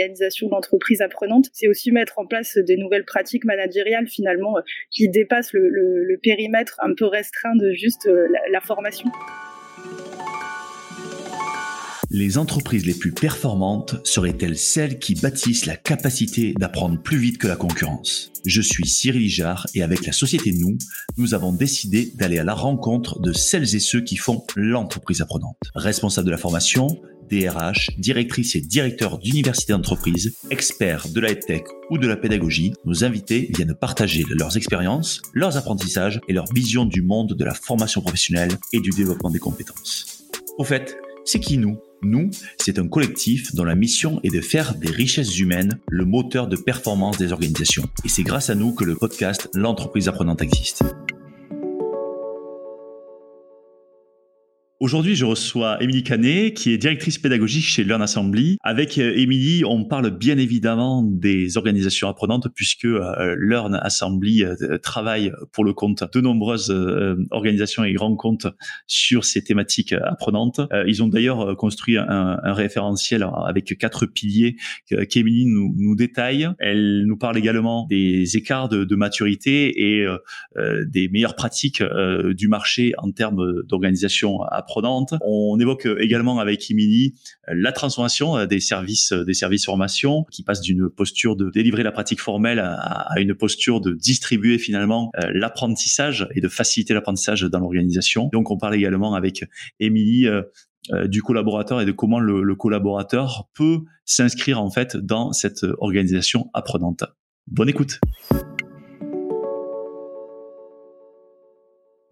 l'organisation apprenantes, c'est aussi mettre en place des nouvelles pratiques managériales finalement qui dépassent le, périmètre un peu restreint de juste la formation. Les entreprises les plus performantes seraient-elles celles qui bâtissent la capacité d'apprendre plus vite que la concurrence? Je suis Cyril Ijard et avec la société Nous, nous avons décidé d'aller à la rencontre de celles et ceux qui font l'entreprise apprenante. Responsables de la formation, DRH, directrices et directeurs d'universités d'entreprise, experts de la tech ou de la pédagogie, nos invités viennent partager leurs expériences, leurs apprentissages et leur vision du monde de la formation professionnelle et du développement des compétences. Au fait, c'est qui nous? Nous, c'est un collectif dont la mission est de faire des richesses humaines le moteur de performance des organisations. Et c'est grâce à nous que le podcast L'entreprise apprenante existe. Aujourd'hui, je reçois Émilie Canet, qui est directrice pédagogique chez Learn Assembly. Avec euh, Émilie, on parle bien évidemment des organisations apprenantes, puisque euh, Learn Assembly euh, travaille pour le compte de nombreuses organisations et grands comptes sur ces thématiques apprenantes. Ils ont d'ailleurs construit un, référentiel avec quatre piliers qu'Émilie nous, nous, détaille. Elle nous parle également des écarts de, de maturité et des meilleures pratiques du marché en termes d'organisation apprenante on évoque également avec Emily la transformation euh, des services, euh, des services formation qui passe d'une posture de délivrer la pratique formelle à une posture de distribuer finalement euh, l'apprentissage et de faciliter l'apprentissage dans l'organisation. Donc on parle également avec Émilie du collaborateur et de comment le, collaborateur peut s'inscrire en fait dans cette organisation apprenante. Bonne écoute.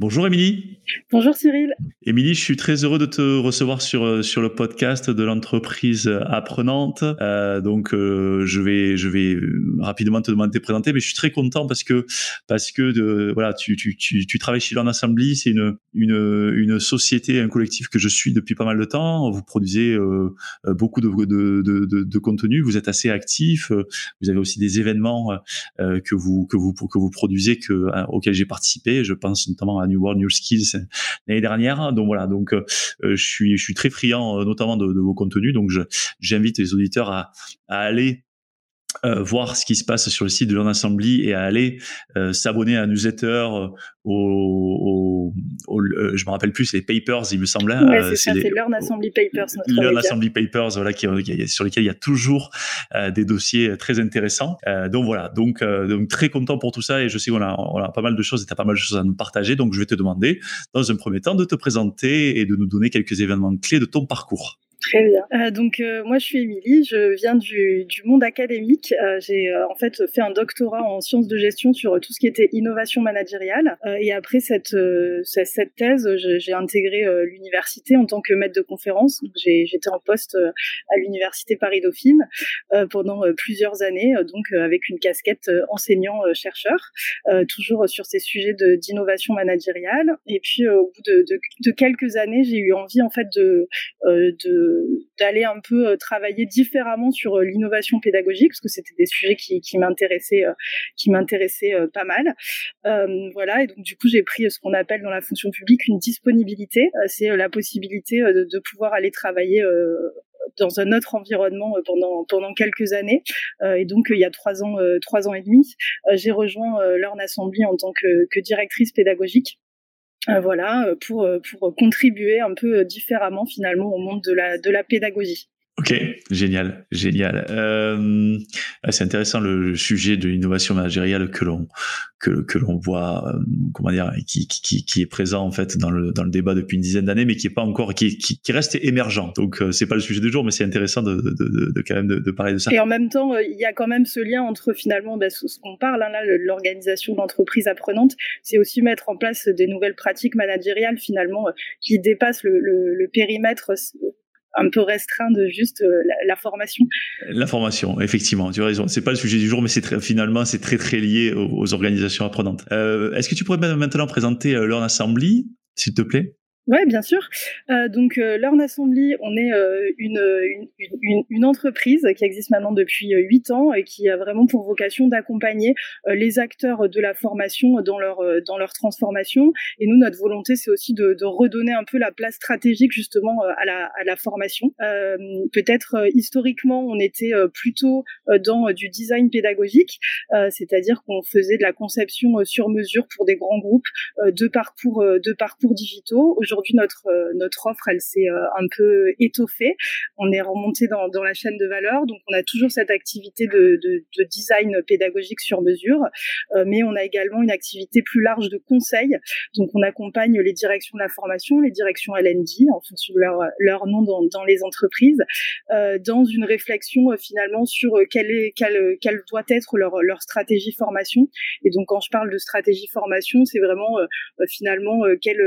Bonjour Émilie. Bonjour Cyril. Émilie, je suis très heureux de te recevoir sur euh, sur le podcast de l'entreprise apprenante. Euh, donc euh, je vais je vais rapidement te demander de te présenter, mais je suis très content parce que parce que de, voilà tu, tu, tu, tu travailles chez Learn Assembly, c'est une une une société, un collectif que je suis depuis pas mal de temps. Vous produisez euh, beaucoup de de, de de, contenu, vous êtes assez actif. Vous avez aussi des événements que vous que vous que vous produisez que auxquels j'ai participé. Je pense notamment à New World New Skills l'année dernière. Donc voilà, donc euh, je suis je suis très friand euh, notamment de, vos contenus. Donc j'invite les auditeurs à, à aller euh, voir ce qui se passe sur le site de Learn Assembly et à aller euh, s'abonner à un newsletter, euh, au, au, je me rappelle plus, les papers, il me semblait. Ouais, c'est ça, c'est Learn Assembly Papers. Learn Assembly Papers, voilà, qui, sur lesquels il y a toujours des dossiers très intéressants. donc voilà, donc, donc très content pour tout ça et je sais qu'on a, on a pas mal de choses et tu as pas mal de choses à nous partager. Donc je vais te demander, dans un premier temps, de te présenter et de nous donner quelques événements clés de ton parcours. Très bien. Euh, donc euh, moi je suis Émilie, je viens du, monde académique. Euh, j'ai en fait fait un doctorat en sciences de gestion sur tout ce qui était innovation managériale. Et après cette, thèse, j'ai intégré l'université en tant que maître de conférence. J'étais en poste à l'université Paris Dauphine pendant plusieurs années, donc avec une casquette enseignant-chercheur, toujours sur ces sujets d'innovation managériale. Et puis au bout de, quelques années, j'ai eu envie en fait de d'aller un peu euh, travailler différemment sur euh, l'innovation pédagogique parce que c'était des sujets qui, m'intéressaient euh, qui m'intéressaient pas mal. Voilà et donc du coup j'ai pris ce qu'on appelle dans la fonction publique une disponibilité. C'est la possibilité de, pouvoir aller travailler dans un autre environnement pendant pendant quelques années. Et donc il y a trois ans trois ans et demi j'ai rejoint Learn Assembly en tant que, directrice pédagogique. euh, voilà, euh, pour, euh, pour contribuer un peu différemment finalement au monde de la, de la pédagogie. Ok, génial, génial. Euh, c'est intéressant le sujet de l'innovation managériale que l'on que, que l'on voit, euh, comment dire, qui, qui, qui est présent en fait dans le dans le débat depuis une dizaine d'années, mais qui est pas encore, qui, qui, qui reste émergent. Donc euh, c'est pas le sujet du jour, mais c'est intéressant de, de, de, de, quand même de, parler de ça. Et en même temps, euh, il y a quand même ce lien entre finalement ben, ce, qu'on parle hein, là, l'organisation d'entreprises apprenantes, c'est aussi mettre en place des nouvelles pratiques managériales finalement qui dépassent le, le, le périmètre un peu restreint de juste euh, la, formation. La formation, effectivement, tu as raison. C'est pas le sujet du jour, mais c'est finalement c'est très très lié aux, organisations apprenantes. Euh, Est-ce que tu pourrais maintenant présenter euh, Learn Assembly, s'il te plaît? Ouais, bien sûr. Euh, donc, euh, Learn Assembly, on est euh, une, une, une, entreprise qui existe maintenant depuis huit ans et qui a vraiment pour vocation d'accompagner les acteurs de la formation dans leur dans leur transformation. Et nous, notre volonté, c'est aussi de, de, redonner un peu la place stratégique justement à la, à la formation. Peut-être historiquement, on était plutôt dans du design pédagogique, c'est-à-dire qu'on faisait de la conception sur mesure pour des grands groupes de parcours de parcours digitaux. Aujourd'hui notre euh, notre offre elle s'est euh, un peu étoffée. On est remonté dans, la chaîne de valeur, donc on a toujours cette activité de, de, de design pédagogique sur mesure, euh, mais on a également une activité plus large de conseil. Donc on accompagne les directions de la formation, les directions L&D en fonction de leur nom dans, les entreprises, euh, dans une réflexion finalement sur quelle doit être leur stratégie formation. Et donc quand je parle de stratégie formation, c'est vraiment finalement quelle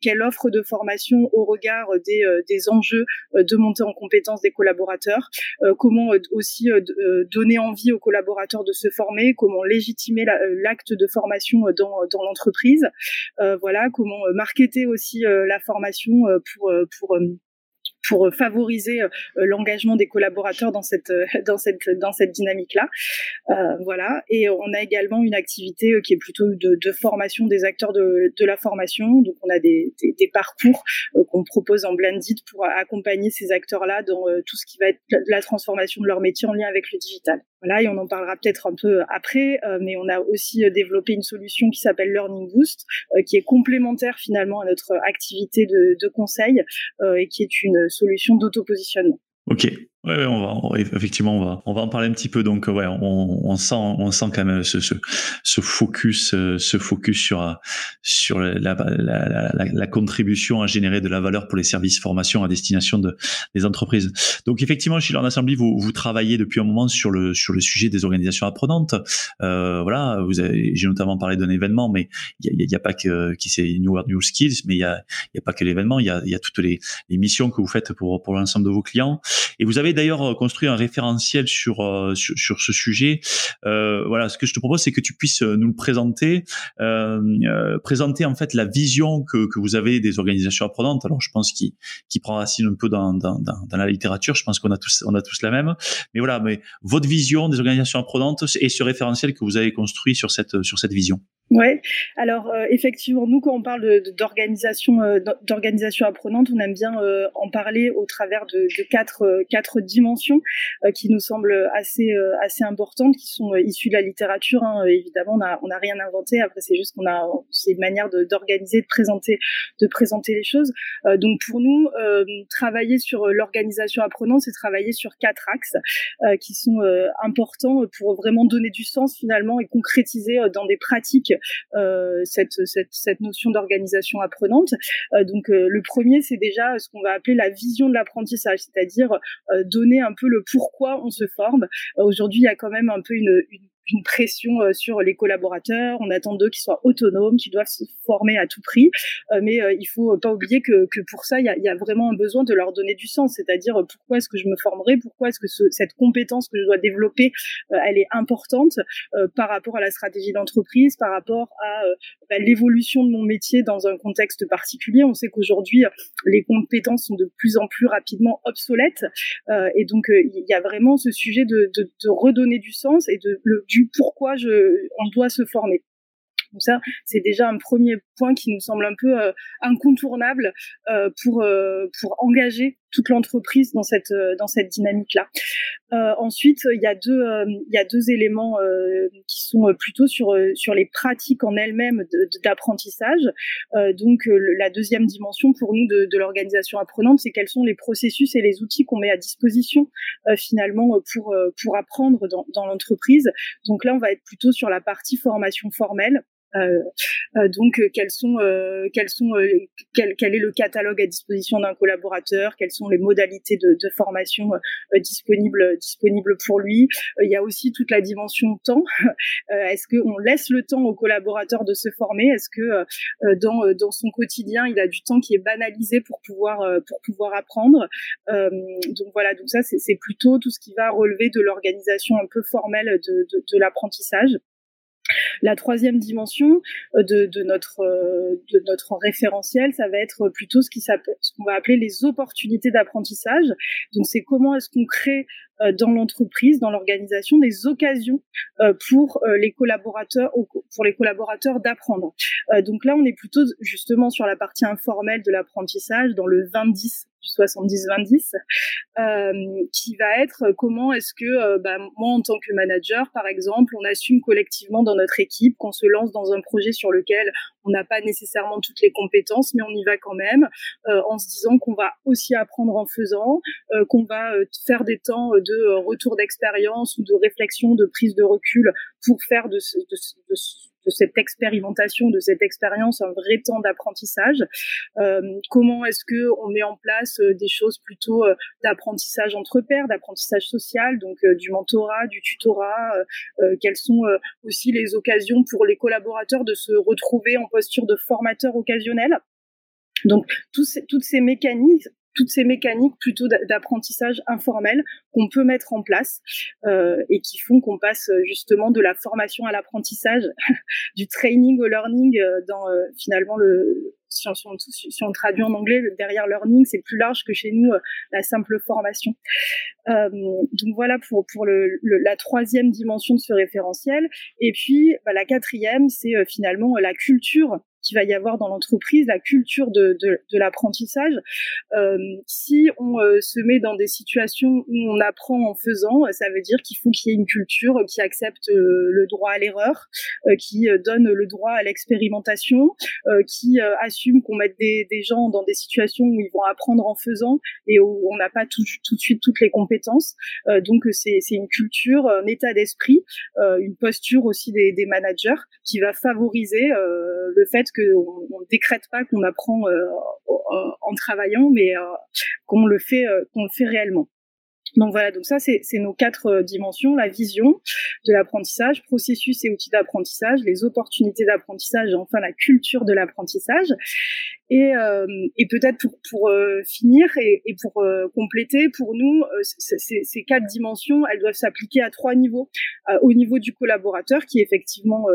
quelle offre de formation au regard des, euh, des enjeux euh, de montée en compétence des collaborateurs, euh, comment aussi donner envie aux collaborateurs de se former, comment légitimer l'acte de formation dans, dans l'entreprise, voilà, comment marketer aussi la formation pour, pour pour favoriser euh, l'engagement des collaborateurs dans cette euh, dans cette dans cette dynamique là euh, voilà. Et on a également une activité qui est plutôt de, de formation des acteurs de, de, la formation. Donc on a des, des, des parcours qu'on propose en blended pour accompagner ces acteurs là dans tout ce qui va être la transformation de leur métier en lien avec le digital voilà et on en parlera peut-être un peu après mais on a aussi développé une solution qui s'appelle Learning Boost qui est complémentaire finalement à notre activité de, de conseil et qui est une solution d'autopositionnement. Ok, Ouais, on va effectivement on va on va en parler un petit peu donc ouais on, on sent on sent quand même ce ce, ce focus euh, ce focus sur sur la la, la, la, contribution à générer de la valeur pour les services formation à destination de des entreprises. Donc effectivement chez Learn Assembly vous vous travaillez depuis un moment sur le sur le sujet des organisations apprenantes. Euh, voilà vous j'ai notamment parlé d'un événement mais il y a, a, pas que qui c'est New World New Skills mais il y a y a pas que l'événement il y a y a toutes les, les missions que vous faites pour pour l'ensemble de vos clients et vous avez d'ailleurs euh, construit un référentiel sur, euh, sur, sur ce sujet. Euh, voilà, ce que je te propose, c'est que tu puisses nous le présenter, euh, présenter en fait la vision que, que vous avez des organisations apprenantes. Alors, je pense qu'il qui prend racine un peu dans, dans, dans, dans, la littérature. Je pense qu'on a tous on a tous la même. Mais voilà, mais votre vision des organisations apprenantes et ce référentiel que vous avez construit sur cette sur cette vision. Ouais. Alors euh, effectivement, nous quand on parle d'organisation euh, d'organisation apprenante, on aime bien euh, en parler au travers de, de quatre quatre dimensions qui nous semblent assez assez importantes, qui sont issues de la littérature. Hein. Évidemment, on a on a rien inventé. Après, c'est juste qu'on a une manière d'organiser, de, présenter de présenter les choses. donc pour nous, travailler sur l'organisation apprenante, c'est travailler sur quatre axes qui sont importants pour vraiment donner du sens finalement et concrétiser dans des pratiques euh, cette, cette, cette, notion d'organisation apprenante. Euh, donc euh, le premier, c'est déjà ce qu'on va appeler la vision de l'apprentissage, c'est-à-dire donner un peu le pourquoi on se forme. Aujourd'hui, il y a quand même un peu une, une une pression euh, sur les collaborateurs. On attend d'eux qu'ils soient autonomes, qu'ils doivent se former à tout prix. Euh, mais euh, il faut pas oublier que, que pour ça, il y a, y a, vraiment un besoin de leur donner du sens. C'est-à-dire pourquoi est-ce que je me formerai, pourquoi est-ce que ce, cette compétence que je dois développer, elle est importante par rapport à la stratégie d'entreprise, par rapport à bah, l'évolution de mon métier dans un contexte particulier? On sait qu'aujourd'hui, les compétences sont de plus en plus rapidement obsolètes. et donc, il y a vraiment ce sujet de, de, de redonner du sens et de le pourquoi on doit se former. Donc ça, c'est déjà un premier point qui nous semble un peu euh, incontournable euh, pour euh, pour engager toute l'entreprise dans cette dans cette dynamique là. ensuite, il y a deux il y a deux éléments qui sont plutôt sur sur les pratiques en elles-mêmes d'apprentissage. donc la deuxième dimension pour nous de, de l'organisation apprenante, c'est quels sont les processus et les outils qu'on met à disposition finalement pour pour apprendre dans, dans l'entreprise. Donc là, on va être plutôt sur la partie formation formelle. Euh, euh, donc euh, quels sont quels sont quel, quel, est le catalogue à disposition d'un collaborateur, quelles sont les modalités de, de formation disponibles disponibles pour lui? il y a aussi toute la dimension temps. Est-ce qu'on laisse le temps au collaborateur de se former? Est-ce que dans dans son quotidien, il a du temps qui est banalisé pour pouvoir pour pouvoir apprendre? Donc voilà, donc ça c'est plutôt tout ce qui va relever de l'organisation un peu formelle de, de, de l'apprentissage. La troisième dimension euh, de, de, notre, euh, de notre référentiel, ça va être plutôt ce qu'on va appeler les opportunités d'apprentissage. Donc c'est comment est-ce qu'on crée euh, dans l'entreprise, dans l'organisation, des occasions pour les collaborateurs, pour les collaborateurs d'apprendre. Donc là, on est plutôt justement sur la partie informelle de l'apprentissage, dans le 20-10 du 70-20, euh, qui va être comment est-ce que euh, bah, moi en tant que manager, par exemple, on assume collectivement dans notre équipe qu'on se lance dans un projet sur lequel on n'a pas nécessairement toutes les compétences, mais on y va quand même, euh, en se disant qu'on va aussi apprendre en faisant, euh, qu'on va euh, faire des temps de retour d'expérience ou de réflexion, de prise de recul pour faire de, ce, de, de, de cette expérimentation, de cette expérience, un vrai temps d'apprentissage. Euh, comment est-ce que on met en place euh, des choses plutôt euh, d'apprentissage entre pairs, d'apprentissage social, donc du mentorat, du tutorat. quelles sont aussi les occasions pour les collaborateurs de se retrouver en posture de formateur occasionnel? Donc tous toutes ces mécanismes toutes ces mécaniques plutôt d'apprentissage informel qu'on peut mettre en place euh, et qui font qu'on passe euh, justement de la formation à l'apprentissage, du training au learning euh, dans euh, finalement le si on, si on, traduit en anglais, derrière learning, c'est plus large que chez nous la simple formation. Euh, donc voilà pour, pour le, la troisième dimension de ce référentiel. Et puis bah, la quatrième, c'est finalement la culture qui va y avoir dans l'entreprise, la culture de, de, de l'apprentissage. Euh, si on euh, se met dans des situations où on apprend en faisant, ça veut dire qu'il faut qu'il y ait une culture qui accepte euh, le droit à l'erreur, euh, qui donne le droit à l'expérimentation, qui assume qu'on mette des, des, gens dans des situations où ils vont apprendre en faisant et où on n'a pas tout, tout, de suite toutes les compétences. donc c'est une culture, un état d'esprit, une posture aussi des, des, managers qui va favoriser le fait qu'on ne décrète pas qu'on apprend euh, en travaillant, mais euh, qu'on le fait, euh, qu'on le fait réellement. Donc voilà, donc ça c'est nos quatre dimensions la vision de l'apprentissage, processus et outils d'apprentissage, les opportunités d'apprentissage et enfin la culture de l'apprentissage. Et, euh, et peut-être pour, pour euh, finir et, et pour euh, compléter, pour nous, ces quatre dimensions, elles doivent s'appliquer à trois niveaux. au niveau du collaborateur, qui effectivement,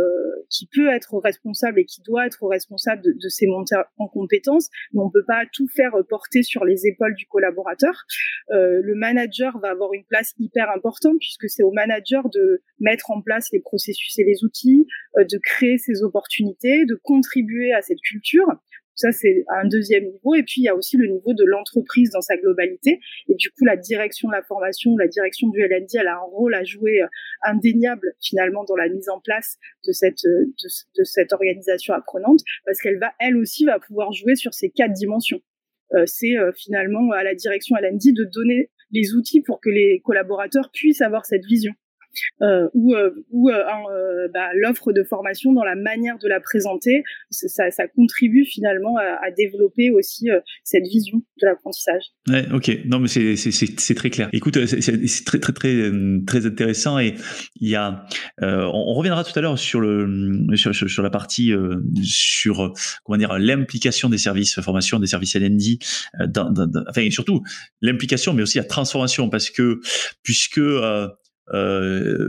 qui peut être responsable et qui doit être responsable de, de ces montées en compétences, mais on peut pas tout faire porter sur les épaules du collaborateur. le manager va avoir une place hyper importante puisque c'est au manager de mettre en place les processus et les outils, de créer ces opportunités, de contribuer à cette culture. Ça, c'est un deuxième niveau. Et puis, il y a aussi le niveau de l'entreprise dans sa globalité. Et du coup, la direction de la formation, la direction du LND, elle a un rôle à jouer euh, indéniable finalement dans la mise en place de cette, euh, de, cette organisation apprenante parce qu'elle va, elle aussi, va pouvoir jouer sur ces quatre dimensions. Euh, c'est finalement à la direction LND de donner les outils pour que les collaborateurs puissent avoir cette vision euh, ou, euh, ou euh, euh, bah, l'offre de formation dans la manière de la présenter, ça, contribue finalement à, développer aussi cette vision de l'apprentissage. Ok. Non, mais c'est très clair. Écoute, c'est très très très intéressant et il y a, on, reviendra tout à l'heure sur la partie sur comment dire l'implication des services formation des services LND, dans, enfin et surtout l'implication, mais aussi la transformation parce que puisque euh,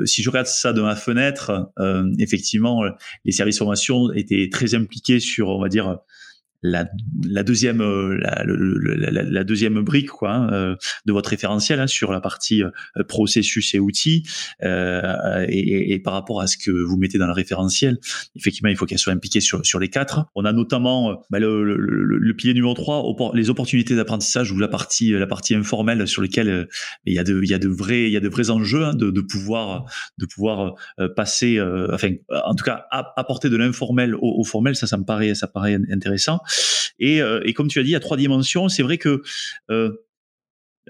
si je regarde ça de ma fenêtre, euh, effectivement, les services formation étaient très impliqués sur, on va dire, la, la deuxième euh, la, la, la, deuxième brique quoi hein, euh, de votre référentiel hein, sur la partie euh, processus et outils euh, et, et, par rapport à ce que vous mettez dans le référentiel effectivement il faut qu'elle soit impliquée sur, sur les quatre. On a notamment bah, le, le, le, pilier numéro 3 les opportunités d'apprentissage ou la partie la partie informelle sur lesquelles il y a de il y a de vrais il y a de vrais enjeux hein, de, de pouvoir de pouvoir passer enfin en tout cas apporter de l'informel au, au formel ça ça me paraît ça paraît intéressant et, euh, et, comme tu as dit, a trois dimensions. C'est vrai que euh,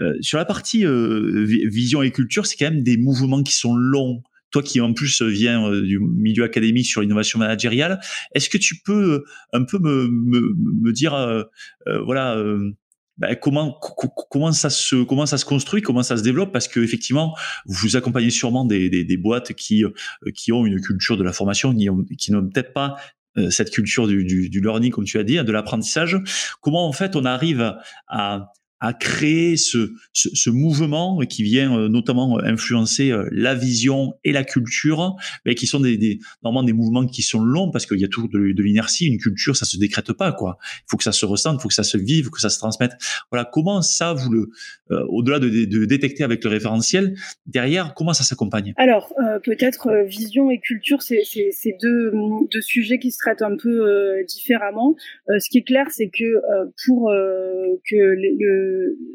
euh, sur la partie vision et culture, c'est quand même des mouvements qui sont longs. Toi qui en plus viens du milieu académique sur l'innovation managériale, est-ce que tu peux un peu me, dire, voilà, ben, comment ça se comment ça se construit, comment ça se développe? Parce que effectivement vous accompagnez sûrement des, des, boîtes qui qui ont une culture de la formation qui, n'ont peut-être pas cette culture du, du, du, learning, comme tu as dit, hein, de l'apprentissage. Comment en fait on arrive à, à créer ce, ce, ce mouvement qui vient euh, notamment influencer la vision et la culture, mais qui sont des, des normalement des mouvements qui sont longs parce qu'il y a toujours de, l'inertie. Une culture, ça se décrète pas quoi. Il faut que ça se ressente, il faut que ça se vive, que ça se transmette. Voilà, comment ça vous le, au-delà de, de, détecter avec le référentiel, derrière, comment ça s'accompagne? Alors peut-être vision et culture, c'est deux, deux sujets qui se traitent un peu différemment. ce qui est clair, c'est que pour que le,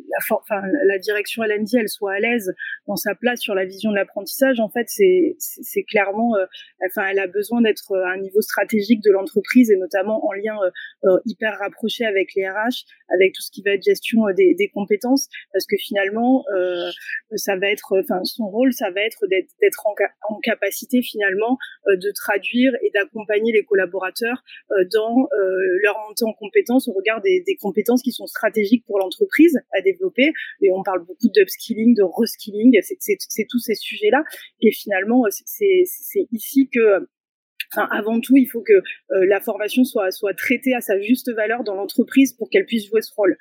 la, enfin, la direction LND elle soit à l'aise dans sa place sur la vision de l'apprentissage, en fait, c'est clairement, euh, enfin, elle a besoin d'être à un niveau stratégique de l'entreprise et notamment en lien euh, euh, hyper rapproché avec les RH, avec tout ce qui va être gestion des, des compétences, parce que finalement, ça va être, enfin, son rôle, ça va être d'être en, en, capacité finalement de traduire et d'accompagner les collaborateurs dans leur montée en compétences au regard des, des compétences qui sont stratégiques pour l'entreprise à développer. Et on parle beaucoup d'upskilling, de reskilling, c'est tous ces sujets-là. Et finalement, c'est ici que Enfin, avant tout, il faut que euh, la formation soit, soit traitée à sa juste valeur dans l'entreprise pour qu'elle puisse jouer ce rôle.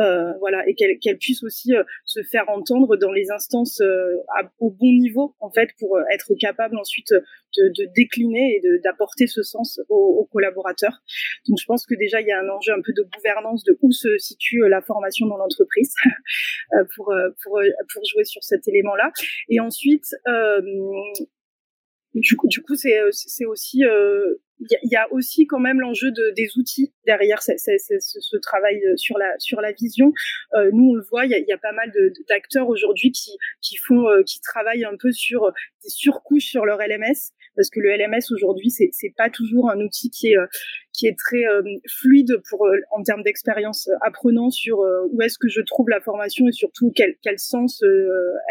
Euh, voilà, et qu'elle puisse aussi euh, se faire entendre dans les instances euh, au bon niveau, en fait, pour être capable ensuite de, de décliner et d'apporter ce sens aux, aux, collaborateurs. Donc, je pense que déjà, il y a un enjeu un peu de gouvernance de où se situe la formation dans l'entreprise pour, pour, pour jouer sur cet élément-là. Et ensuite, du coup, du coup, c'est c'est aussi il y, a aussi quand même l'enjeu de, des outils derrière ce, travail euh, sur la sur la vision. Euh, nous, on le voit, il y a, pas mal d'acteurs aujourd'hui qui qui font euh, qui travaillent un peu sur des surcouches sur leur LMS parce que le LMS aujourd'hui c'est c'est pas toujours un outil qui est qui est très fluide pour en termes d'expérience apprenant sur où est-ce que je trouve la formation et surtout quel quel sens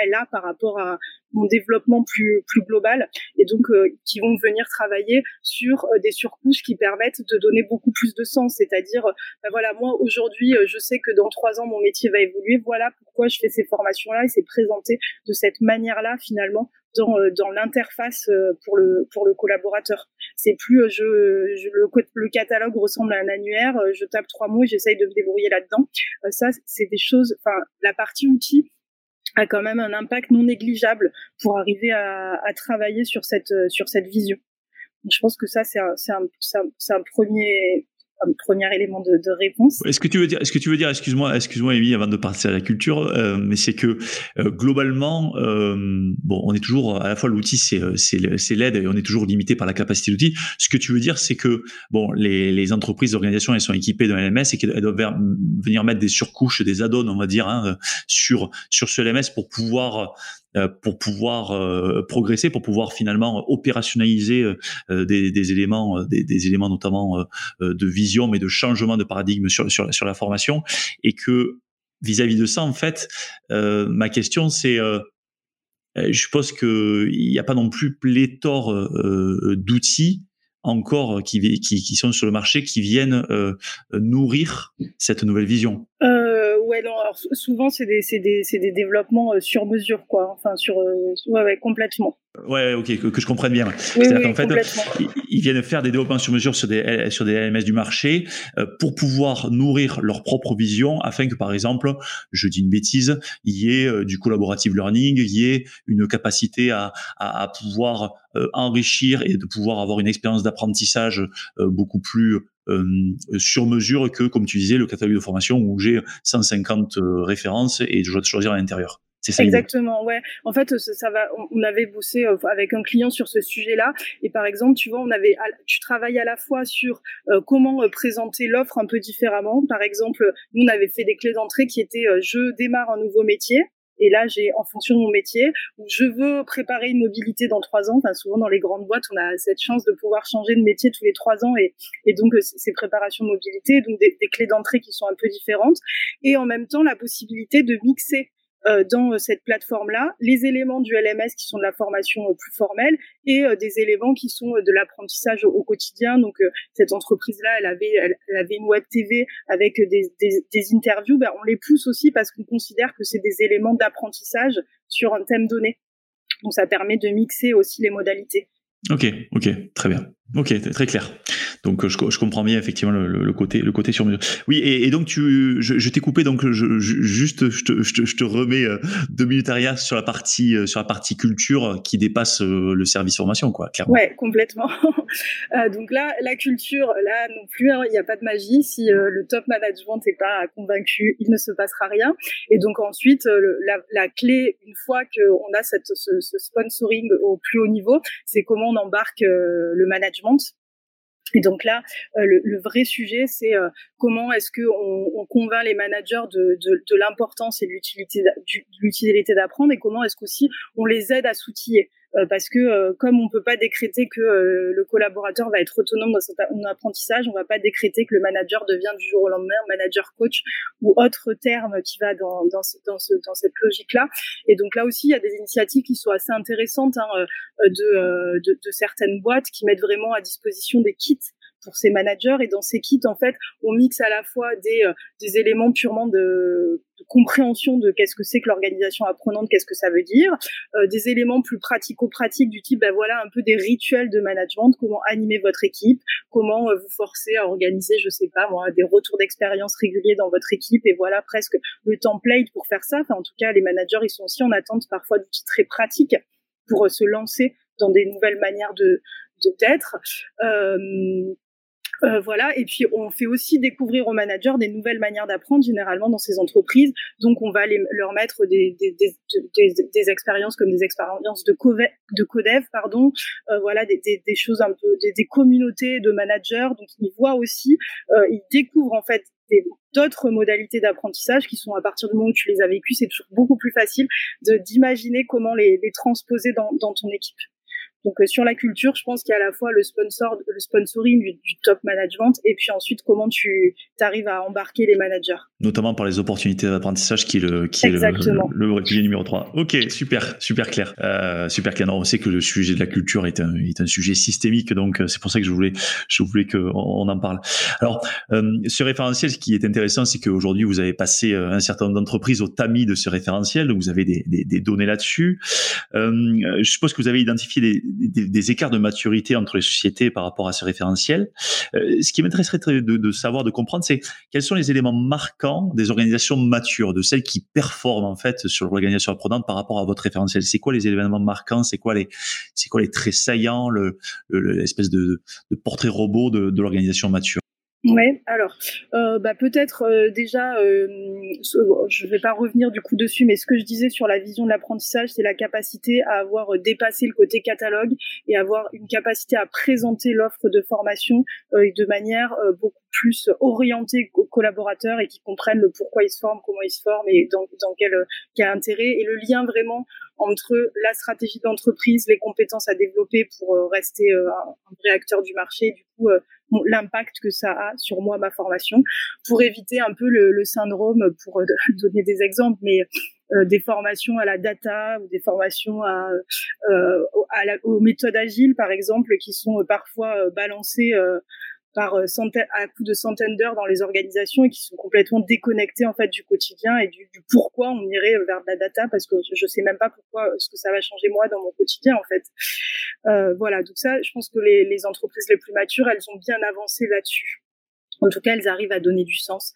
elle a par rapport à mon développement plus plus global et donc qui vont venir travailler sur des surcouches qui permettent de donner beaucoup plus de sens. C'est-à-dire, ben voilà, moi aujourd'hui, euh, je sais que dans trois ans, mon métier va évoluer. Voilà pourquoi je fais ces formations-là et c'est présenté de cette manière-là finalement dans, euh, dans l'interface euh, pour le pour le collaborateur. C'est plus je, le, catalogue ressemble à un annuaire, je tape trois mots et j'essaye de me débrouiller là-dedans. Ça, c'est des choses. Enfin, la partie outil a quand même un impact non négligeable pour arriver à, travailler sur cette sur cette vision je pense que ça, c'est un, un, un, premier, un premier élément de, réponse. Est-ce que tu veux dire, est-ce que tu veux dire, excuse-moi, excuse-moi, Amy, avant de partir à la culture, euh, mais c'est que euh, globalement, euh, bon, on est toujours à la fois l'outil, c'est c'est l'aide et on est toujours limité par la capacité d'outil. Ce que tu veux dire, c'est que bon, les, les entreprises, organisations, elles sont équipées d'un LMS et qu'elles doivent venir mettre des surcouches, des add-ons, on va dire, hein, sur sur ce LMS pour pouvoir euh, pour pouvoir euh, progresser, pour pouvoir finalement opérationnaliser euh, des, éléments, des, éléments notamment de vision, mais de changement de paradigme sur, la formation, et que vis-à-vis de ça, en fait, ma question c'est je pense qu'il n'y a pas non plus pléthore d'outils encore qui, sont sur le marché qui viennent nourrir cette nouvelle vision. Ouais, non, alors souvent c'est des, des, des développements euh, sur mesure, quoi. Enfin, sur, euh, ouais, ouais, complètement. Ouais, ok, que, je comprenne bien. C'est-à-dire qu'en fait, ils, viennent faire des développements sur mesure sur des, sur des LMS du marché euh, pour pouvoir nourrir leur propre vision afin que, par exemple, je dis une bêtise, il y ait euh, du collaborative learning, il y ait une capacité à, à, à pouvoir enrichir et de pouvoir avoir une expérience d'apprentissage beaucoup plus euh, sur mesure que, comme tu disais, le catalogue de formation où j'ai 150 euh, références et je dois choisir à l'intérieur. C'est ça. Exactement, ouais. En fait, ça, va. On avait bossé euh, avec un client sur ce sujet-là, et par exemple, tu vois, on avait, tu travailles à la fois sur comment présenter l'offre un peu différemment. Par exemple, nous, on avait fait des clés d'entrée qui étaient je démarre un nouveau métier. Et là, j'ai, en fonction de mon métier, où je veux préparer une mobilité dans trois ans. Enfin, souvent dans les grandes boîtes, on a cette chance de pouvoir changer de métier tous les trois ans, et, et donc euh, ces préparations mobilité, donc des, clés d'entrée qui sont un peu différentes, et en même temps la possibilité de mixer dans euh, cette plateforme-là les éléments du LMS qui sont de la formation euh, plus formelle et des éléments qui sont de l'apprentissage au, quotidien. Donc cette entreprise-là, elle avait, elle, avait une web TV avec des, des, des interviews. Ben, on les pousse aussi parce qu'on considère que c'est des éléments d'apprentissage sur un thème donné. Donc ça permet de mixer aussi les modalités. Ok, ok, très bien. Ok, très clair. Donc je, je, comprends bien effectivement le, côté le côté sur mesure. Oui, et, donc tu, je, t'ai coupé, donc juste je te, je te, remets deux minutes arrière sur la partie sur la partie culture qui dépasse le service formation, quoi. Clairement. Ouais, complètement. donc là, la culture, là non plus, hein, il n'y a pas de magie. Si le top management n'est pas convaincu, il ne se passera rien. Et donc ensuite, la, clé, une fois qu'on a cette, ce, ce sponsoring au plus haut niveau, c'est comment on embarque le management et donc là, euh, le, vrai sujet, c'est euh, comment est-ce que on, convainc les managers de, de, l'importance et de l'utilité d'apprendre et comment est-ce qu'aussi on les aide à s'outiller. Euh, parce que comme on peut pas décréter que le collaborateur va être autonome dans son apprentissage, on va pas décréter que le manager devient du jour au lendemain manager coach ou autre terme qui va dans, dans, dans, ce, dans cette logique-là. Et donc là aussi, il y a des initiatives qui sont assez intéressantes hein, de, de, de certaines boîtes qui mettent vraiment à disposition des kits pour ces managers. Et dans ces kits, en fait, on mixe à la fois des, euh, des éléments purement de, compréhension de qu'est-ce que c'est que l'organisation apprenante, qu'est-ce que ça veut dire, euh, des éléments plus pratico-pratiques du type, ben voilà, un peu des rituels de management, comment animer votre équipe, comment euh, vous forcer à organiser, je sais pas moi, des retours d'expérience réguliers dans votre équipe, et voilà presque le template pour faire ça. Enfin, en tout cas, les managers, ils sont aussi en attente parfois d'outils très pratiques pour se lancer dans des nouvelles manières de d'être. Euh, euh, voilà, et puis on fait aussi découvrir aux managers des nouvelles manières d'apprendre généralement dans ces entreprises. Donc on va leur mettre des, des, des, des, expériences comme des expériences de, de codev, pardon, euh, voilà, des, choses un peu, des, communautés de managers. Donc ils voient aussi, euh, ils découvrent en fait d'autres modalités d'apprentissage qui sont à partir du moment où tu les as vécues, c'est toujours beaucoup plus facile d'imaginer comment les, les transposer dans, dans ton équipe. Donc euh, sur la culture, je pense qu'il y a à la fois le sponsor, le sponsoring du, top management et puis ensuite comment tu arrives à embarquer les managers. Notamment par les opportunités d'apprentissage qui est le qui est le, le, numéro 3. Ok, super, super clair, euh, super clair. Non, on sait que le sujet de la culture est un, est un sujet systémique, donc euh, c'est pour ça que je voulais je voulais qu'on on en parle. Alors euh, ce référentiel, ce qui est intéressant, c'est qu'aujourd'hui vous avez passé un certain nombre d'entreprises au tamis de ce référentiel, donc vous avez des, des, des données là-dessus. Euh, je suppose que vous avez identifié des des, écarts de maturité entre les sociétés par rapport à ce référentiel. Euh, ce qui m'intéresserait de, de, savoir, de comprendre, c'est quels sont les éléments marquants des organisations matures, de celles qui performent en fait sur l'organisation apprenante par rapport à votre référentiel. C'est quoi les éléments marquants? C'est quoi les, c'est quoi les traits saillants, l'espèce le, de, de, portrait robot de, de l'organisation mature? Ouais, alors euh, bah peut-être euh, déjà, euh, je ne vais pas revenir du coup dessus, mais ce que je disais sur la vision de l'apprentissage, c'est la capacité à avoir dépassé le côté catalogue et avoir une capacité à présenter l'offre de formation de manière beaucoup plus orientée aux collaborateurs et qui comprennent le pourquoi ils se forment, comment ils se forment et dans, dans quel, quel intérêt et le lien vraiment entre la stratégie d'entreprise, les compétences à développer pour rester un vrai acteur du marché, du coup l'impact que ça a sur moi, ma formation, pour éviter un peu le, syndrome, pour euh, donner des exemples, mais euh, des formations à la data ou des formations à, euh, aux méthodes agiles, par exemple, qui sont parfois balancées par euh, centaines, à coup de centaines d'heures dans les organisations et qui sont complètement déconnectés en fait du quotidien et du, pourquoi on irait vers de la data parce que je sais même pas pourquoi ce que ça va changer moi dans mon quotidien en fait. Euh, voilà, donc ça, je pense que les, les entreprises les plus matures, elles ont bien avancé là-dessus. En tout cas, elles arrivent à donner du sens.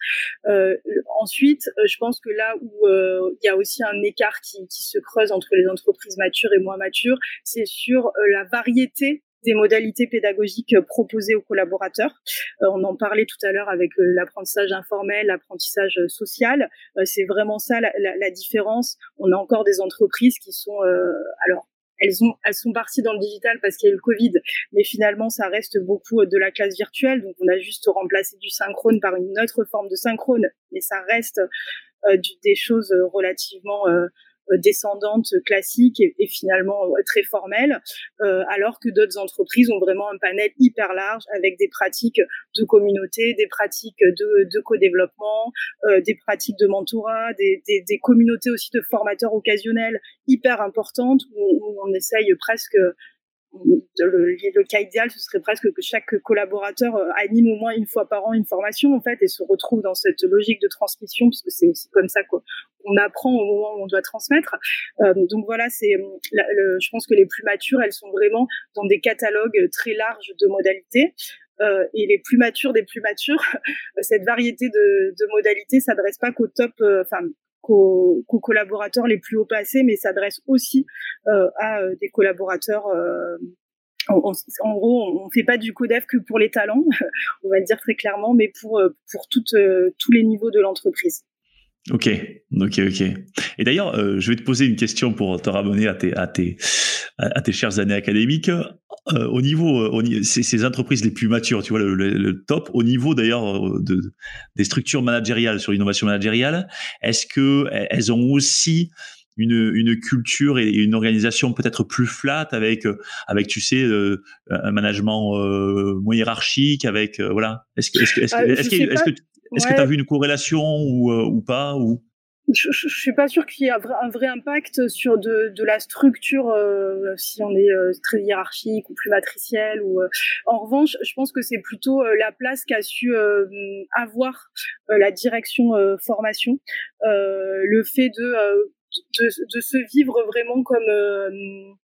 Euh, ensuite, euh, je pense que là où euh, il y a aussi un écart qui, qui, se creuse entre les entreprises matures et moins matures, c'est sur euh, la variété des modalités pédagogiques proposées aux collaborateurs. Euh, on en parlait tout à l'heure avec euh, l'apprentissage informel, l'apprentissage social. Euh, c'est vraiment ça la, la, la, différence. On a encore des entreprises qui sont alors elles, ont, elles sont parties dans le digital parce qu'il y a eu le Covid, mais finalement, ça reste beaucoup de la classe virtuelle. Donc, on a juste remplacé du synchrone par une autre forme de synchrone, mais ça reste du, des choses relativement euh, descendante classique et, et finalement euh, très formelle, euh, alors que d'autres entreprises ont vraiment un panel hyper large avec des pratiques de communauté, des pratiques de, de co-développement, des pratiques de mentorat, des, des, des, communautés aussi de formateurs occasionnels hyper importantes où, où on essaye presque le, cas idéal, ce serait presque que chaque collaborateur euh, anime au moins une fois par an une formation en fait et se retrouve dans cette logique de transmission parce que c'est aussi comme ça qu'on apprend au moment où on doit transmettre. Euh, donc voilà, c'est, je pense que les plus matures, elles sont vraiment dans des catalogues très larges de modalités. et les plus matures des plus matures, cette variété de, de modalités s'adresse pas qu'au top, enfin qu'aux collaborateurs les plus haut placés, mais s'adresse aussi à des collaborateurs en gros, on fait pas du codef que pour les talents, on va le dire très clairement, mais pour pour tous les niveaux de l'entreprise. Ok, ok, ok. Et d'ailleurs, euh, je vais te poser une question pour te ramener à tes, à tes, à tes chères années académiques. Euh, au niveau, euh, ces, entreprises les plus matures, tu vois, le, top, au niveau d'ailleurs de, des structures managériales sur l'innovation managériale, est-ce que elles ont aussi une, une culture et une organisation peut-être plus flat avec, avec tu sais, un management moins hiérarchique, avec voilà. Est-ce que, est-ce que, est-ce que, est-ce que, est-ce que tu as vu une corrélation ou, euh, ou pas ou? Je, je, suis pas sûre qu'il y ait un vrai, impact sur de, de la structure euh, si on est euh, très hiérarchique ou plus matriciel ou en revanche je pense que c'est plutôt la place qu'a su avoir la direction formation le fait de, de, de se vivre vraiment comme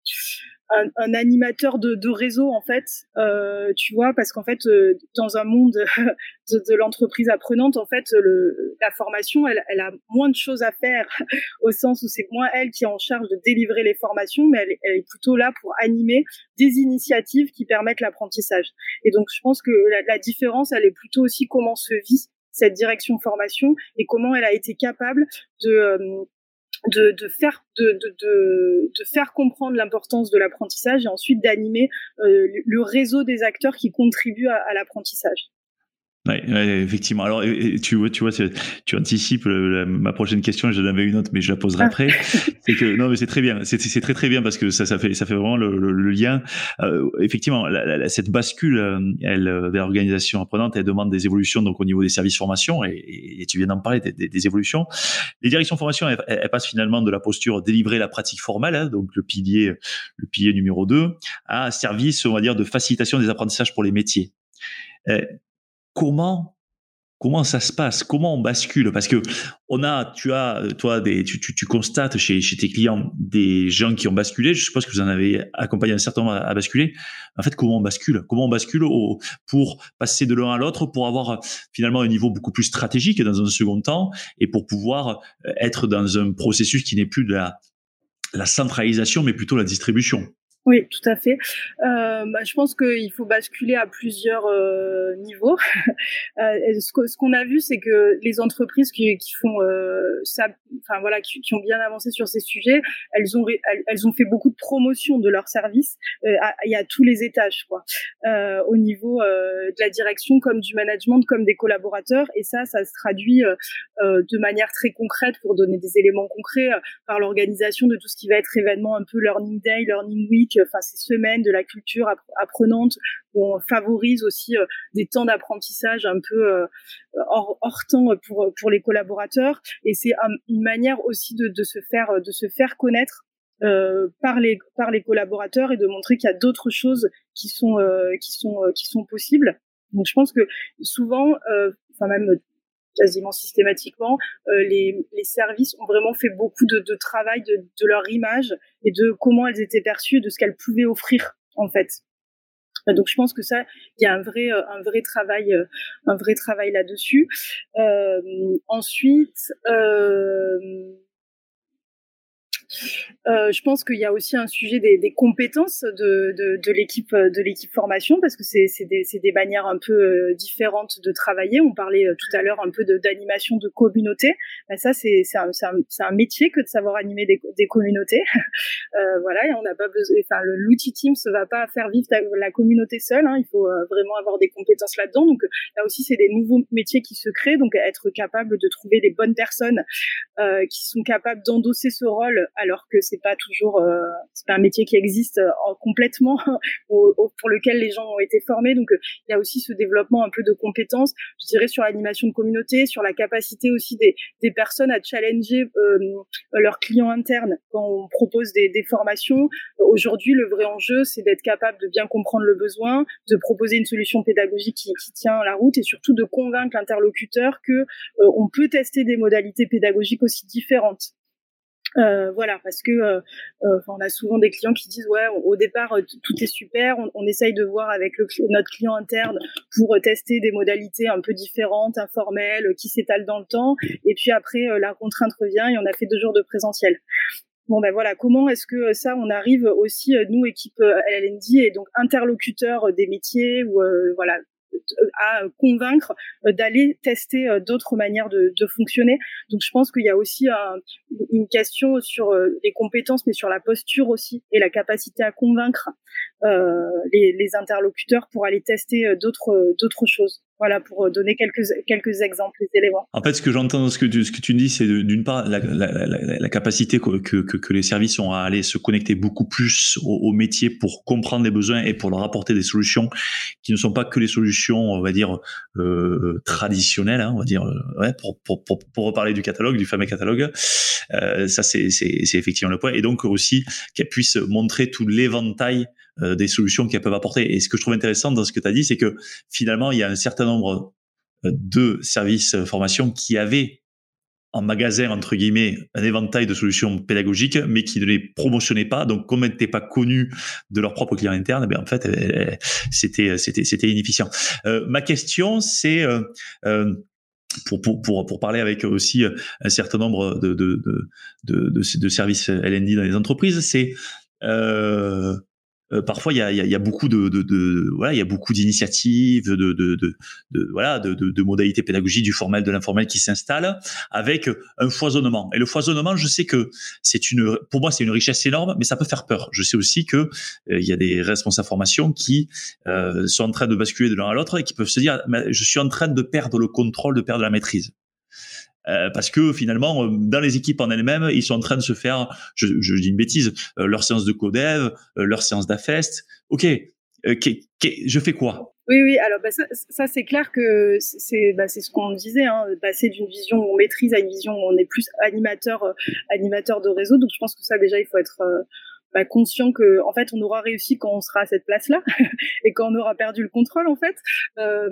un, un, animateur de, de, réseau en fait, euh, tu vois, parce qu'en fait, euh, dans un monde de, de l'entreprise apprenante, en fait, le, la formation, elle, elle, a moins de choses à faire au sens où c'est moins elle qui est en charge de délivrer les formations, mais elle, elle, est plutôt là pour animer des initiatives qui permettent l'apprentissage. Et donc, je pense que la, la différence, elle est plutôt aussi comment se vit cette direction formation et comment elle a été capable de euh, de, de, faire de, de, de, faire comprendre l'importance de l'apprentissage et ensuite d'animer euh, le réseau des acteurs qui contribuent à l'apprentissage. Ouais, effectivement. Alors, tu vois, tu vois, tu anticipes ma prochaine question. J'en avais une autre, mais je la poserai ah. après. c'est que non, mais c'est très bien. C'est très très bien parce que ça, ça fait, ça fait vraiment le, lien. Euh, effectivement, cette bascule, euh, elle euh, vers l'organisation apprenante, elle demande des évolutions donc au niveau des services formation et, tu viens d'en parler des, des, évolutions. Les directions formation, elles, passent finalement de la posture délivrer la pratique formelle, hein, donc le pilier, le pilier numéro 2, à service, on va dire, de facilitation des apprentissages pour les métiers comment comment ça se passe Comment on bascule? Parce que on a, tu as, toi, des, tu, constates chez, tes clients des gens qui ont basculé. Je suppose que vous en avez accompagné un certain nombre à, basculer. En fait, comment on bascule? Comment on bascule pour passer de l'un à l'autre, pour avoir finalement un niveau beaucoup plus stratégique dans un second temps, et pour pouvoir être dans un processus qui n'est plus de la, la centralisation, mais plutôt la distribution? Oui, tout à fait. Euh, bah, je pense qu'il faut basculer à plusieurs euh, niveaux. euh, ce qu'on a vu, c'est que les entreprises qui, font ça, enfin voilà, qui, ont bien avancé sur ces sujets, elles ont elles, ont fait beaucoup de promotion de leurs services à, à, tous les étages, quoi, au niveau de la direction comme du management, comme des collaborateurs. Et ça, ça se traduit de manière très concrète pour donner des éléments concrets par l'organisation de tout ce qui va être événement un peu learning day, learning week enfin ces semaines de la culture apprenante où on favorise aussi euh, des temps d'apprentissage un peu euh, hors, temps pour pour les collaborateurs et c'est une manière aussi de, de se faire de se faire connaître euh, par les par les collaborateurs et de montrer qu'il y a d'autres choses qui sont euh, qui sont qui sont possibles. Donc je pense que souvent, enfin même quasiment systématiquement, euh, les, les, services ont vraiment fait beaucoup de, de travail de, de, leur image et de comment elles étaient perçues, de ce qu'elles pouvaient offrir en fait. Euh, donc je pense que ça, il y a un vrai, euh, un vrai travail, un vrai travail là-dessus. Euh, ensuite. Euh, euh, je pense qu'il y a aussi un sujet des, compétences de, de, de l'équipe de l'équipe formation parce que c'est des, des manières un peu euh, différentes de travailler. On parlait euh, tout à l'heure un peu d'animation de, communauté. Ben ça c'est un, un, un, métier que de savoir animer des, des communautés. voilà, et on n'a pas besoin. L'outil Teams ne va pas faire vivre la communauté seule. Hein, il faut vraiment avoir des compétences là-dedans. Donc là aussi c'est des nouveaux métiers qui se créent. Donc être capable de trouver les bonnes personnes qui sont capables d'endosser ce rôle alors que c'est pas toujours euh, c'est pas un métier qui existe euh, complètement pour lequel les gens ont été formés. Donc euh, il y a aussi ce développement un peu de compétences je dirais sur l'animation de communauté sur la capacité aussi des, personnes à challenger leurs clients internes quand on propose des, des formations. Aujourd'hui le vrai enjeu c'est d'être capable de bien comprendre le besoin de proposer une solution pédagogique qui, qui tient la route et surtout de convaincre l'interlocuteur que on peut tester des modalités pédagogiques aussi différentes Euh, voilà, parce que euh, euh on a souvent des clients qui disent ouais, au départ euh, tout est super, on, on, essaye de voir avec le, notre client interne pour tester des modalités un peu différentes, informelles, qui s'étalent dans le temps, et puis après la contrainte revient et on a fait deux jours de présentiel. Bon ben voilà, comment est-ce que ça on arrive aussi nous équipe LND et donc interlocuteurs des métiers ou voilà à convaincre euh, d'aller tester euh, d'autres manières de, fonctionner. Donc je pense qu'il y a aussi une question sur euh, les compétences, mais sur la posture aussi et la capacité à convaincre les, interlocuteurs pour aller tester d'autres choses. Voilà, pour euh, donner quelques, quelques exemples des éléments. En fait, ce que j'entends dans ce que tu, ce que tu dis, c'est d'une part la, la, la, la, capacité que, que, que, les services ont à aller se connecter beaucoup plus au, au, métier pour comprendre les besoins et pour leur apporter des solutions qui ne sont pas que les solutions, on va dire, euh, traditionnelles, hein, on va dire, euh, ouais, pour, pour, pour, reparler du catalogue, du fameux catalogue. Euh, ça, c'est effectivement le point. Et donc aussi qu'elle puisse montrer tout l'éventail euh, des solutions qu'elles peuvent apporter. Et ce que je trouve intéressant dans ce que tu as dit, c'est que finalement, il y a un certain nombre euh, de services euh, formation qui avaient en magasin, entre guillemets, un éventail de solutions pédagogiques, mais qui ne les promotionnaient pas. Donc, comme elles n'étaient pas connues de leurs propres clients internes, ben, en fait, c'était, c'était, c'était inefficient. ma question, c'est, pour, pour, pour, pour, parler avec aussi un certain nombre de, de, de, de, de services LND dans les entreprises, c'est euh, euh, parfois il y a, y a, beaucoup de, de, de, voilà il y a beaucoup d'initiatives de, de, voilà de, de, modalités pédagogiques du formel de l'informel qui s'installent avec un foisonnement. Et le foisonnement je sais que c'est une pour moi c'est une richesse énorme mais ça peut faire peur. Je sais aussi que euh, il y a des responsables formation qui euh, sont en train de basculer de l'un à l'autre et qui peuvent se dire je suis en train de perdre le contrôle de perdre la maîtrise euh, parce que finalement, euh, dans les équipes en elles-mêmes, ils sont en train de se faire, je, dis une bêtise, euh, leur séance de codev, leur séance d'AFEST. Ok, je fais quoi? Oui, oui. Alors bah, ça, c'est clair que c'est bah, ce qu'on disait, hein, passer d'une vision où on maîtrise à une vision où on est plus animateur animateur de réseau. Donc je pense que ça déjà il faut être bah, conscient que en fait on aura réussi quand on sera à cette place-là et quand on aura perdu le contrôle en fait. Euh,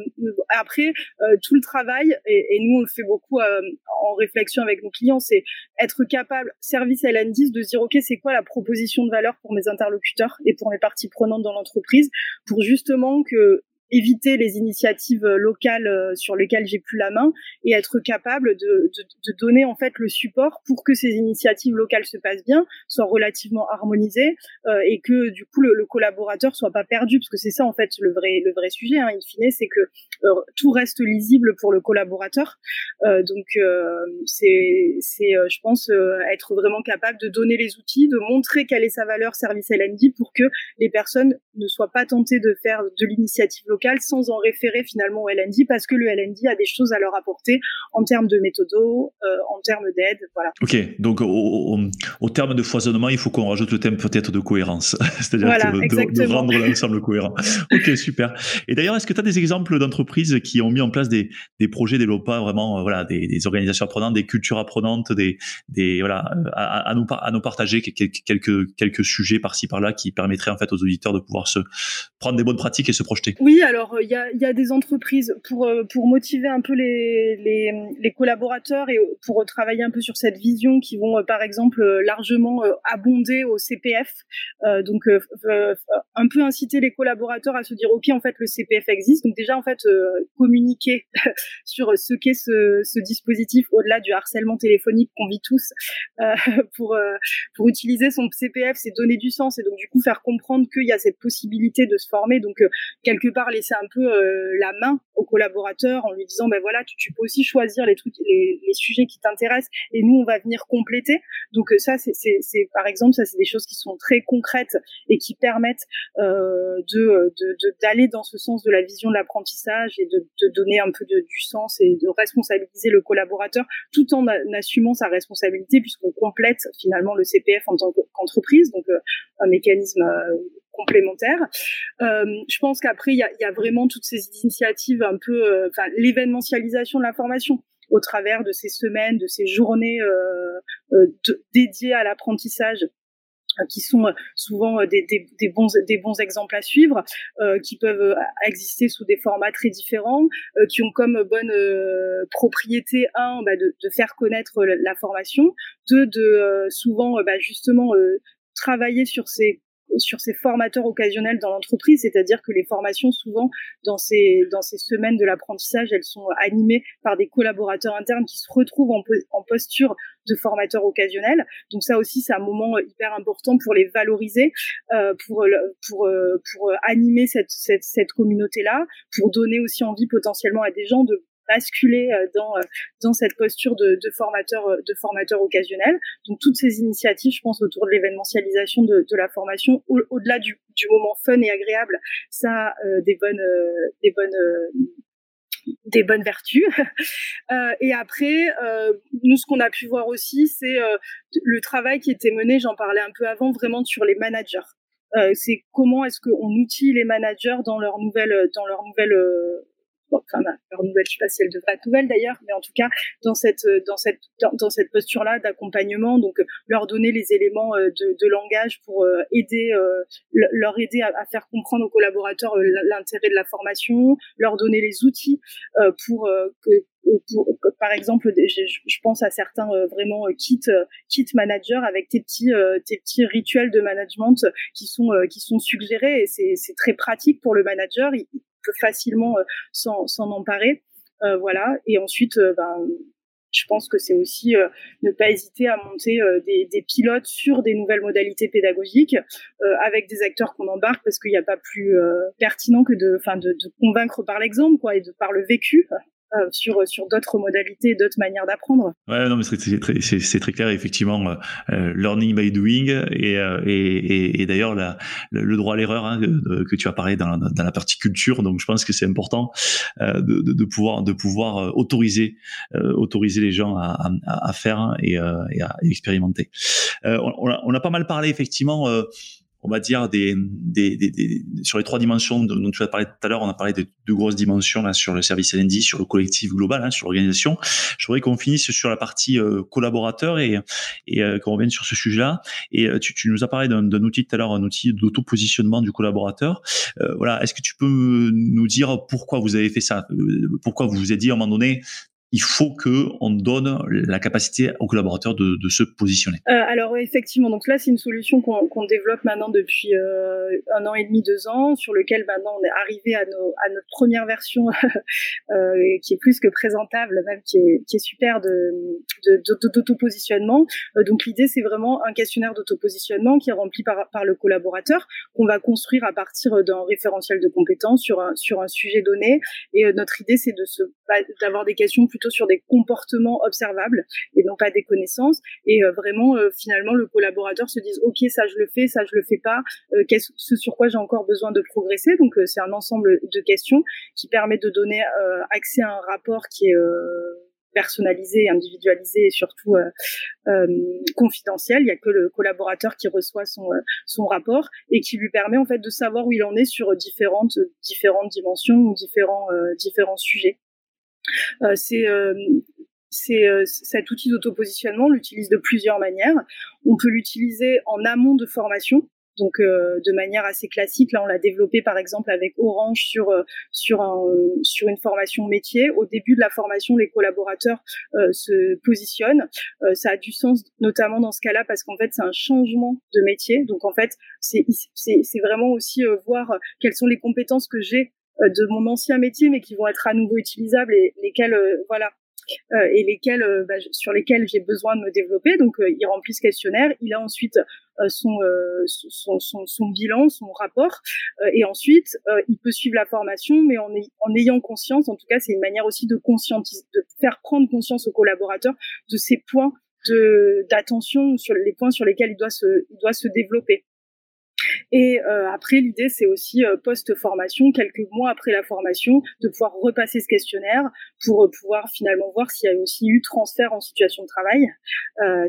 après euh, tout le travail et, et, nous on le fait beaucoup euh, en réflexion avec nos clients, c'est être capable service LN10 de se dire ok c'est quoi la proposition de valeur pour mes interlocuteurs et pour mes parties prenantes dans l'entreprise pour justement que éviter les initiatives euh, locales euh, sur lesquelles j'ai plus la main et être capable de, donner en fait le support pour que ces initiatives locales se passent bien, soient relativement harmonisées euh, et que du coup le, le, collaborateur soit pas perdu. Parce que c'est ça en fait le vrai le vrai sujet hein, in fine c'est que tout reste lisible pour le collaborateur. Donc c'est c'est je pense être vraiment capable de donner les outils de montrer quelle est sa valeur service LND pour que les personnes ne soient pas tentées de faire de l'initiative locale sans en référer finalement au LND parce que le LND a des choses à leur apporter en termes de méthodo, euh, en termes d'aide, voilà. Ok, donc au, au, terme de foisonnement, il faut qu'on rajoute le thème peut-être de cohérence, c'est-à-dire de, rendre l'ensemble cohérent. ok, super. Et d'ailleurs, est-ce que tu as des exemples d'entreprises qui ont mis en place des, des projets développant vraiment euh, voilà des, des, organisations apprenantes, des cultures apprenantes, des, des voilà à, à, nous à nous partager quelques quelques sujets par-ci par-là qui permettraient en fait aux auditeurs de pouvoir se prendre des bonnes pratiques et se projeter? Oui, alors il y a, des entreprises pour euh, pour motiver un peu les, les, collaborateurs et pour travailler un peu sur cette vision qui vont euh, par exemple euh, largement abonder au CPF. donc un peu inciter les collaborateurs à se dire ok en fait le CPF existe. Donc déjà en fait communiquer sur ce qu'est ce, ce dispositif au-delà du harcèlement téléphonique qu'on vit tous pour pour utiliser son CPF, c'est donner du sens et donc du coup faire comprendre qu'il y a cette possibilité de se former. Donc quelque part laisser un peu euh, la main au collaborateur en lui disant ben voilà tu, peux aussi choisir les trucs les, sujets qui t'intéressent et nous on va venir compléter. Donc euh, ça c'est c'est par exemple ça c'est des choses qui sont très concrètes et qui permettent euh, de d'aller de, dans ce sens de la vision de l'apprentissage et de, de, donner un peu de, du sens et de responsabiliser le collaborateur tout en assumant sa responsabilité puisqu'on complète finalement le CPF en tant qu'entreprise. Donc un mécanisme complémentaire. Euh, je pense qu'après, il y a, vraiment toutes ces initiatives un peu, euh, enfin, l'événementialisation de l'information au travers de ces semaines, de ces journées euh, dédiées à l'apprentissage qui sont souvent des, bons, des bons exemples à suivre, qui peuvent exister sous des formats très différents, qui ont comme bonne propriété un bah, de, de, faire connaître la, formation, deux de souvent bah, justement travailler sur ces sur ces formateurs occasionnels dans l'entreprise, c'est-à-dire que les formations, souvent, dans ces, dans ces semaines de l'apprentissage, elles sont animées par des collaborateurs internes qui se retrouvent en, en posture de formateurs occasionnels. Donc ça aussi, c'est un moment hyper important pour les valoriser, euh, pour, pour, euh, pour animer cette, cette, cette communauté-là, pour donner aussi envie potentiellement à des gens de basculer euh, dans euh, dans cette posture de, de formateur euh, de formateur occasionnel. Donc toutes ces initiatives, je pense autour de l'événementialisation de, de, la formation, au-delà du, du, moment fun et agréable, ça a des bonnes des bonnes des bonnes vertus. euh, et après, euh, nous, ce qu'on a pu voir aussi, c'est euh, le travail qui était mené, j'en parlais un peu avant, vraiment sur les managers. C'est comment est-ce qu'on outille les managers dans leur nouvelle, dans leur nouvelle enfin leur nouvelle, je sais pas si elle devrait nouvelle d'ailleurs, mais en tout cas dans cette euh, dans cette dans, cette posture-là d'accompagnement, donc euh, leur donner les éléments euh, de, de langage pour aider leur aider à, faire comprendre aux collaborateurs l'intérêt de la formation, leur donner les outils pour que pour, par exemple, je, pense à certains vraiment kit kit managers avec tes petits tes petits rituels de management qui sont qui sont suggérés et c'est très pratique pour le manager facilement euh, s'en emparer. Euh, voilà. Et ensuite, euh, ben, je pense que c'est aussi ne pas hésiter à monter des, pilotes sur des nouvelles modalités pédagogiques avec des acteurs qu'on embarque parce qu'il n'y a pas plus pertinent que de, convaincre par l'exemple, et de par le vécu. Euh, sur sur d'autres modalités, d'autres manières d'apprendre. Ouais, non, mais c'est très, très clair, effectivement, euh, euh, learning by doing et et, et, d'ailleurs le droit à l'erreur hein, que tu as parlé dans, dans la partie culture. Donc, je pense que c'est important de, de, pouvoir de pouvoir autoriser autoriser les gens à, à, faire et, à expérimenter. on, on a pas mal parlé effectivement on va dire des, des, des, sur les trois dimensions dont tu as parlé tout à l'heure, on a parlé de deux grosses dimensions là sur le service LND, sur le collectif global, hein, sur l'organisation. Je voudrais qu'on finisse sur la partie euh, collaborateur et, et euh, qu'on revienne sur ce sujet-là. Et euh, tu, tu, nous as parlé d'un outil tout à l'heure, un outil d'auto-positionnement du collaborateur. voilà, est-ce que tu peux nous dire pourquoi vous avez fait ça? Pourquoi vous vous êtes dit à un moment donné, il faut que on donne la capacité aux collaborateurs de, de se positionner. Euh, alors effectivement, donc là c'est une solution qu'on développe maintenant depuis euh, un an et demi, deux ans, sur lequel maintenant on est arrivé à, notre première version euh, qui est plus que présentable, même qui est, super de d'auto-positionnement. Euh, donc l'idée c'est vraiment un questionnaire d'auto-positionnement qui est rempli par, le collaborateur qu'on va construire à partir d'un référentiel de compétences sur un, sur un sujet donné. Et notre idée c'est de bah, d'avoir des questions plutôt sur des comportements observables et non pas des connaissances. Et euh, vraiment, euh, finalement, le collaborateur se dise, OK, ça je le fais, ça je le fais pas, euh, qu'est-ce, ce sur quoi j'ai encore besoin de progresser. Donc, c'est un ensemble de questions qui permet de donner accès à un rapport qui est personnalisé, individualisé et surtout confidentiel. Il n'y a que le collaborateur qui reçoit son, son rapport et qui lui permet en fait de savoir où il en est sur différentes différentes dimensions ou différents différents sujets. Euh, c'est euh, euh, cet outil d'autopositionnement, on l'utilise de plusieurs manières. On peut l'utiliser en amont de formation, donc de manière assez classique. Là, on l'a développé par exemple avec Orange sur sur un, sur une formation métier. Au début de la formation, les collaborateurs se positionnent. ça a du sens, notamment dans ce cas-là, parce qu'en fait, c'est un changement de métier. Donc en fait, c'est c'est vraiment aussi voir quelles sont les compétences que j'ai euh, de mon ancien métier, mais qui vont être à nouveau utilisables et lesquels, euh, voilà, euh, et lesquels, bah, sur lesquels j'ai besoin de me développer. Donc, il remplit ce questionnaire. Il a ensuite son, son, son, son, bilan, son rapport, et ensuite, il peut suivre la formation, mais en, ayant conscience. En tout cas, c'est une manière aussi de conscientiser, de faire prendre conscience aux collaborateurs de ces points d'attention sur les points sur lesquels il doit se, il doit se développer. Et euh, après, l'idée, c'est aussi euh, post-formation, quelques mois après la formation, de pouvoir repasser ce questionnaire pour euh, pouvoir finalement voir s'il y a aussi eu transfert en situation de travail,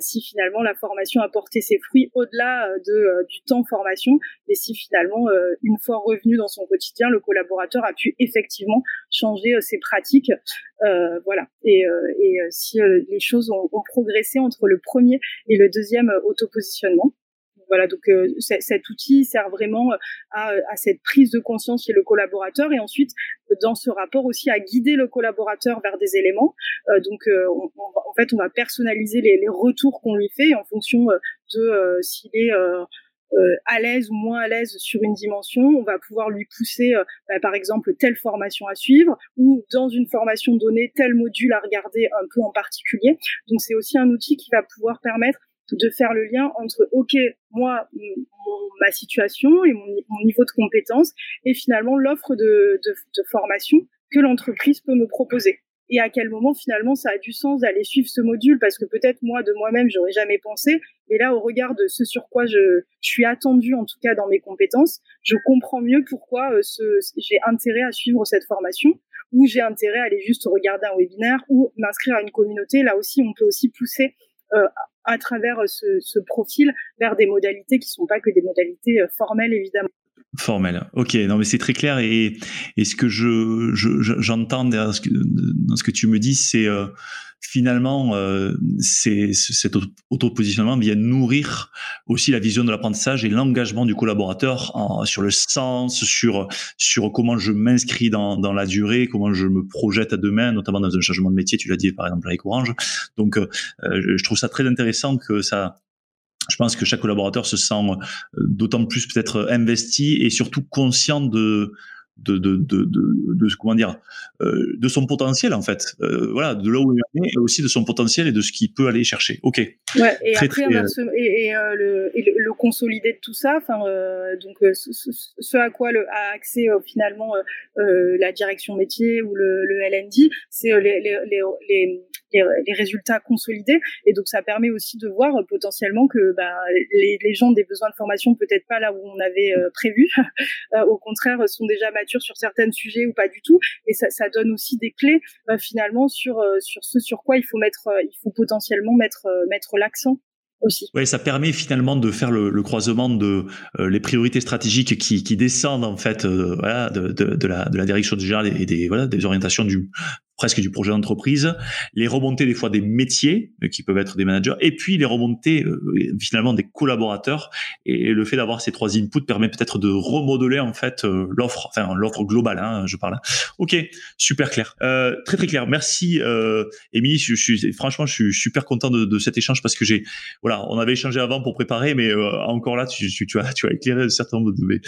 si finalement la formation a porté ses fruits au-delà de, du temps formation, et si finalement, une fois revenu dans son quotidien, le collaborateur a pu effectivement changer ses pratiques. voilà. Et, et si les choses ont, ont progressé entre le premier et le deuxième autopositionnement. Voilà, donc cet outil sert vraiment à, à, cette prise de conscience chez le collaborateur et ensuite dans ce rapport aussi à guider le collaborateur vers des éléments. donc en fait, on va personnaliser les, les retours qu'on lui fait en fonction de s'il est euh, à l'aise ou moins à l'aise sur une dimension, on va pouvoir lui pousser, euh, bah, par exemple, telle formation à suivre ou dans une formation donnée, tel module à regarder un peu en particulier. Donc c'est aussi un outil qui va pouvoir permettre de faire le lien entre, OK, moi, ma situation et mon, niveau de compétence et finalement l'offre de, formation que l'entreprise peut me proposer. Et à quel moment finalement ça a du sens d'aller suivre ce module? Parce que peut-être moi de moi-même j'aurais jamais pensé. Mais là au regard de ce sur quoi je, suis attendu en tout cas dans mes compétences je comprends mieux pourquoi euh, j'ai intérêt à suivre cette formation ou j'ai intérêt à aller juste regarder un webinaire ou m'inscrire à une communauté. Là aussi on peut aussi pousser à travers ce, ce profil vers des modalités qui sont pas que des modalités euh, formelles évidemment Formel. Ok, non mais c'est très clair et, et ce que je, j'entends dans, ce que, dans ce que tu me dis, c'est euh, finalement euh, c'est cet auto-positionnement vient nourrir aussi la vision de l'apprentissage et l'engagement du collaborateur sur le sens, sur sur comment je m'inscris dans, dans la durée, comment je me projette à demain, notamment dans un changement de métier. Tu l'as dit par exemple avec Orange. Donc euh, je trouve ça très intéressant que ça je pense que chaque collaborateur se sent euh, d'autant plus peut-être investi et surtout conscient de de, de, de, de, comment dire euh, de son potentiel en fait. Euh, voilà de là où il est et aussi de son potentiel et de ce qu'il peut aller chercher. Ok. Ouais, et après et, et, le, et, le, consolider de tout ça enfin donc ce, à quoi le, a accès finalement la direction métier ou le, le LND c'est les, les, les, les, résultats consolidés. Et donc, ça permet aussi de voir euh, potentiellement que bah, les, les, gens ont des besoins de formation peut-être pas là où on avait euh, prévu. Euh, au contraire, sont déjà matures sur certains sujets ou pas du tout. Et ça, donne aussi des clés finalement sur sur ce sur quoi il faut mettre, il faut potentiellement mettre mettre l'accent aussi. Oui, ça permet finalement de faire le, croisement de les priorités stratégiques qui, descendent en fait de, de, la, direction générale et des, voilà, des orientations du, presque du projet d'entreprise, les remontées des fois des métiers euh, qui peuvent être des managers, et puis les remontées euh, finalement des collaborateurs. Et le fait d'avoir ces trois inputs permet peut-être de remodeler en fait euh, l'offre, enfin l'offre globale, hein, je parle. Ok, super clair, euh, très très clair. Merci, euh, Émilie. Je, suis franchement, je suis super content de, de cet échange parce que j'ai, voilà, on avait échangé avant pour préparer, mais encore là, tu, tu, tu, as, tu as éclairé un certain nombre de mes,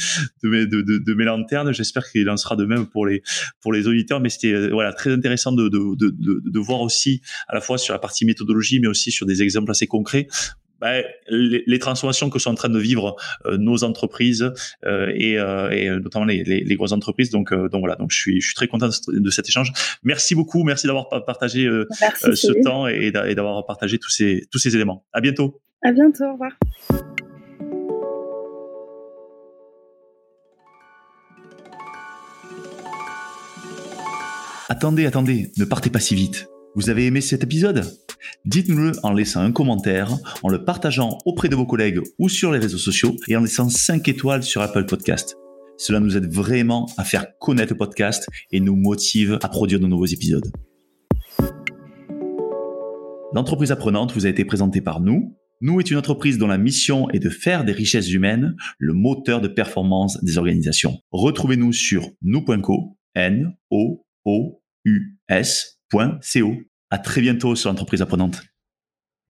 de mes, de mes lanternes. J'espère qu'il en sera de même pour les, pour les auditeurs, mais c'était voilà très intéressant de, de, de, de, voir aussi à la fois sur la partie méthodologie, mais aussi sur des exemples assez concrets. Ben, les, transformations que sont en train de vivre euh, nos entreprises euh, et, euh, et, notamment les, les, les, grosses entreprises. Donc, donc voilà, donc je suis, je suis très content de cet échange. Merci beaucoup, merci d'avoir partagé ce temps et, d'avoir partagé tous ces, tous ces éléments. À bientôt. À bientôt, au revoir. Attendez, attendez, ne partez pas si vite. Vous avez aimé cet épisode? Dites-nous-le en laissant un commentaire, en le partageant auprès de vos collègues ou sur les réseaux sociaux et en laissant 5 étoiles sur Apple Podcast. Cela nous aide vraiment à faire connaître le podcast et nous motive à produire de nouveaux épisodes. L'entreprise apprenante vous a été présentée par nous. Nous est une entreprise dont la mission est de faire des richesses humaines le moteur de performance des organisations. Retrouvez-nous sur nous.co, n o o u s.co. À très bientôt sur l'entreprise apprenante.